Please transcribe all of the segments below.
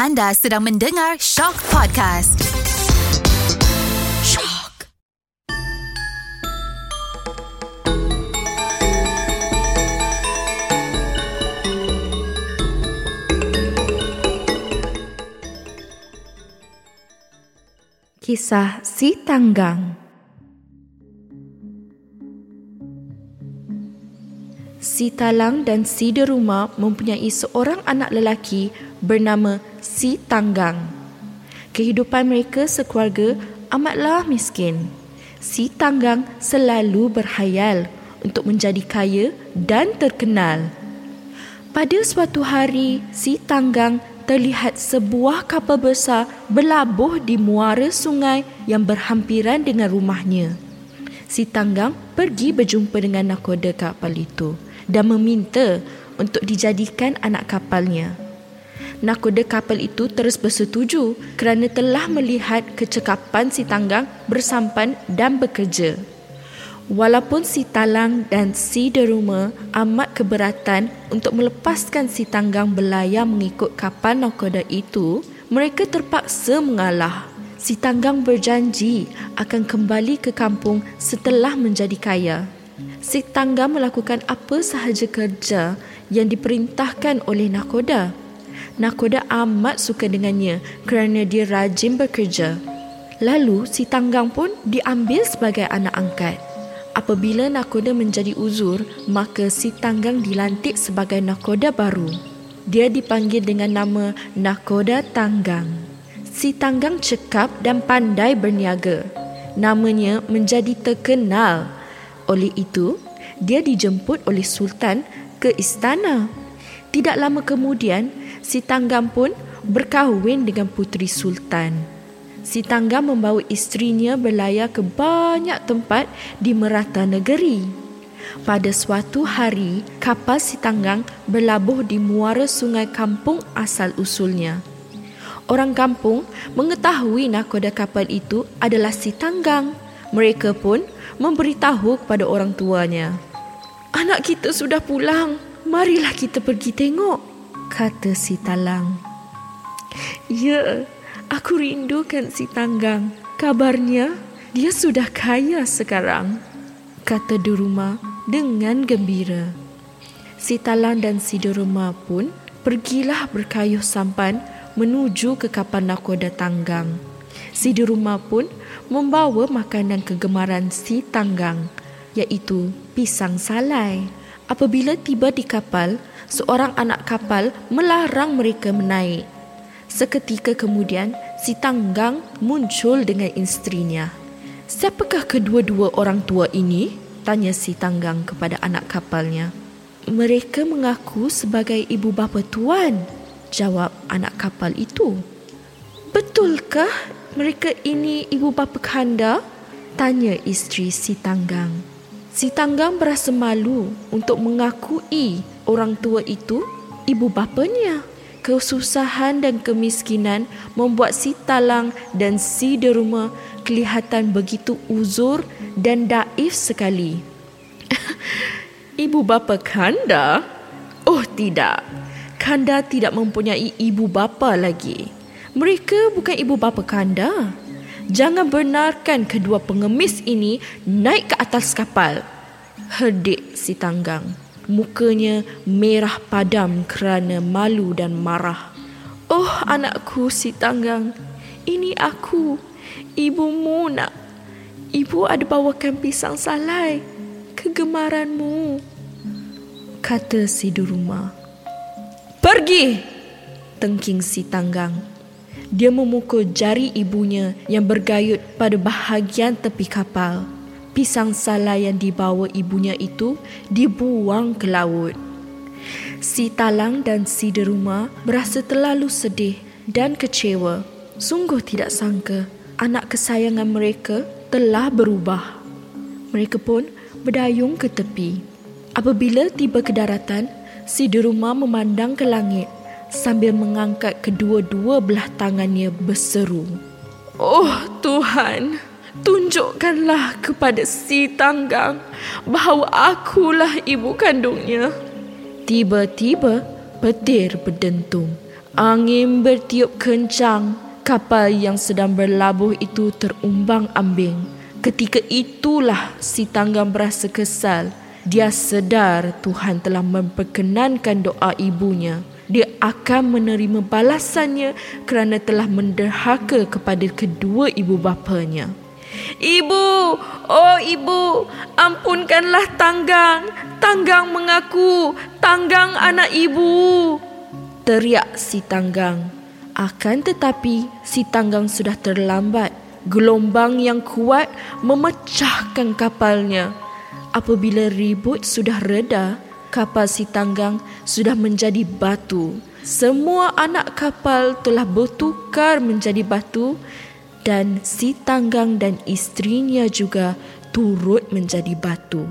Anda sedang mendengar Shock Podcast. Shock. Kisah Si Tanggang Si Talang dan Si Deruma mempunyai seorang anak lelaki bernama Si Tanggang. Kehidupan mereka sekeluarga amatlah miskin. Si Tanggang selalu berhayal untuk menjadi kaya dan terkenal. Pada suatu hari, Si Tanggang terlihat sebuah kapal besar berlabuh di muara sungai yang berhampiran dengan rumahnya. Si Tanggang pergi berjumpa dengan nakoda kapal itu dan meminta untuk dijadikan anak kapalnya. Nakoda kapal itu terus bersetuju kerana telah melihat kecekapan si Tanggang bersampan dan bekerja. Walaupun si Talang dan si Deruma amat keberatan untuk melepaskan si Tanggang berlayar mengikut kapal nakoda itu, mereka terpaksa mengalah. Si Tanggang berjanji akan kembali ke kampung setelah menjadi kaya. Si Tanggang melakukan apa sahaja kerja yang diperintahkan oleh nakoda. Nakoda amat suka dengannya kerana dia rajin bekerja. Lalu si Tanggang pun diambil sebagai anak angkat. Apabila nakoda menjadi uzur, maka si Tanggang dilantik sebagai nakoda baru. Dia dipanggil dengan nama Nakoda Tanggang. Si Tanggang cekap dan pandai berniaga. Namanya menjadi terkenal. Oleh itu, dia dijemput oleh Sultan ke istana. Tidak lama kemudian, si Tanggang pun berkahwin dengan puteri Sultan. Si Tanggang membawa isterinya berlayar ke banyak tempat di merata negeri. Pada suatu hari, kapal si Tanggang berlabuh di muara sungai kampung asal usulnya. Orang kampung mengetahui nakoda kapal itu adalah si Tanggang. Mereka pun memberitahu kepada orang tuanya. Anak kita sudah pulang. Marilah kita pergi tengok, kata si Talang. Ya, Aku rindukan si Tanggang. Kabarnya dia sudah kaya sekarang, kata Duruma dengan gembira. Si Talang dan si Duruma pun pergilah berkayuh sampan menuju ke kapal nakoda Tanggang. Si Duruma pun membawa makanan kegemaran si Tanggang, iaitu pisang salai. Apabila tiba di kapal, seorang anak kapal melarang mereka menaik. Seketika kemudian, si Tanggang muncul dengan isterinya. Siapakah kedua-dua orang tua ini? Tanya si Tanggang kepada anak kapalnya. Mereka mengaku sebagai ibu bapa tuan, jawab anak kapal itu. Betulkah mereka ini ibu bapa kanda? Tanya isteri si Tanggang. Si Tanggang berasa malu untuk mengakui orang tua itu ibu bapanya kesusahan dan kemiskinan membuat si Talang dan si Deruma kelihatan begitu uzur dan daif sekali. ibu bapa Kanda? Oh tidak. Kanda tidak mempunyai ibu bapa lagi. Mereka bukan ibu bapa Kanda. Jangan benarkan kedua pengemis ini naik ke atas kapal. Herdik si Tanggang. Mukanya merah padam kerana malu dan marah. Oh anakku si tanggang, ini aku, ibumu nak. Ibu ada bawakan pisang salai, kegemaranmu. Kata si Duruma. Pergi! Tengking si tanggang. Dia memukul jari ibunya yang bergayut pada bahagian tepi kapal pisang salai yang dibawa ibunya itu dibuang ke laut. Si Talang dan si Deruma berasa terlalu sedih dan kecewa. Sungguh tidak sangka anak kesayangan mereka telah berubah. Mereka pun berdayung ke tepi. Apabila tiba ke daratan, si Deruma memandang ke langit sambil mengangkat kedua-dua belah tangannya berseru. Oh Tuhan! tunjukkanlah kepada si tanggang bahawa akulah ibu kandungnya. Tiba-tiba petir berdentung. Angin bertiup kencang. Kapal yang sedang berlabuh itu terumbang ambing. Ketika itulah si Tanggang berasa kesal. Dia sedar Tuhan telah memperkenankan doa ibunya. Dia akan menerima balasannya kerana telah menderhaka kepada kedua ibu bapanya. Ibu, oh ibu, ampunkanlah Tanggang. Tanggang mengaku, Tanggang anak ibu. Teriak si Tanggang. Akan tetapi, si Tanggang sudah terlambat. Gelombang yang kuat memecahkan kapalnya. Apabila ribut sudah reda, kapal si tanggang sudah menjadi batu. Semua anak kapal telah bertukar menjadi batu dan si tanggang dan istrinya juga turut menjadi batu.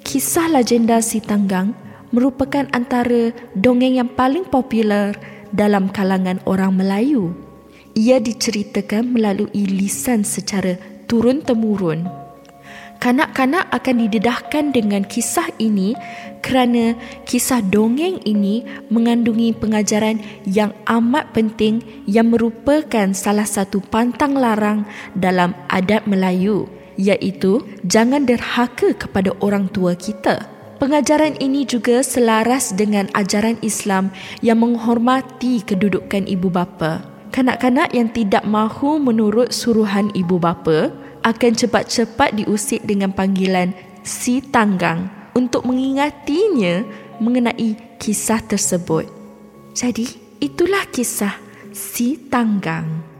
Kisah legenda si tanggang merupakan antara dongeng yang paling popular dalam kalangan orang Melayu. Ia diceritakan melalui lisan secara turun-temurun kanak-kanak akan didedahkan dengan kisah ini kerana kisah dongeng ini mengandungi pengajaran yang amat penting yang merupakan salah satu pantang larang dalam adat Melayu iaitu jangan derhaka kepada orang tua kita. Pengajaran ini juga selaras dengan ajaran Islam yang menghormati kedudukan ibu bapa. Kanak-kanak yang tidak mahu menurut suruhan ibu bapa akan cepat-cepat diusik dengan panggilan si tanggang untuk mengingatinya mengenai kisah tersebut. Jadi, itulah kisah si tanggang.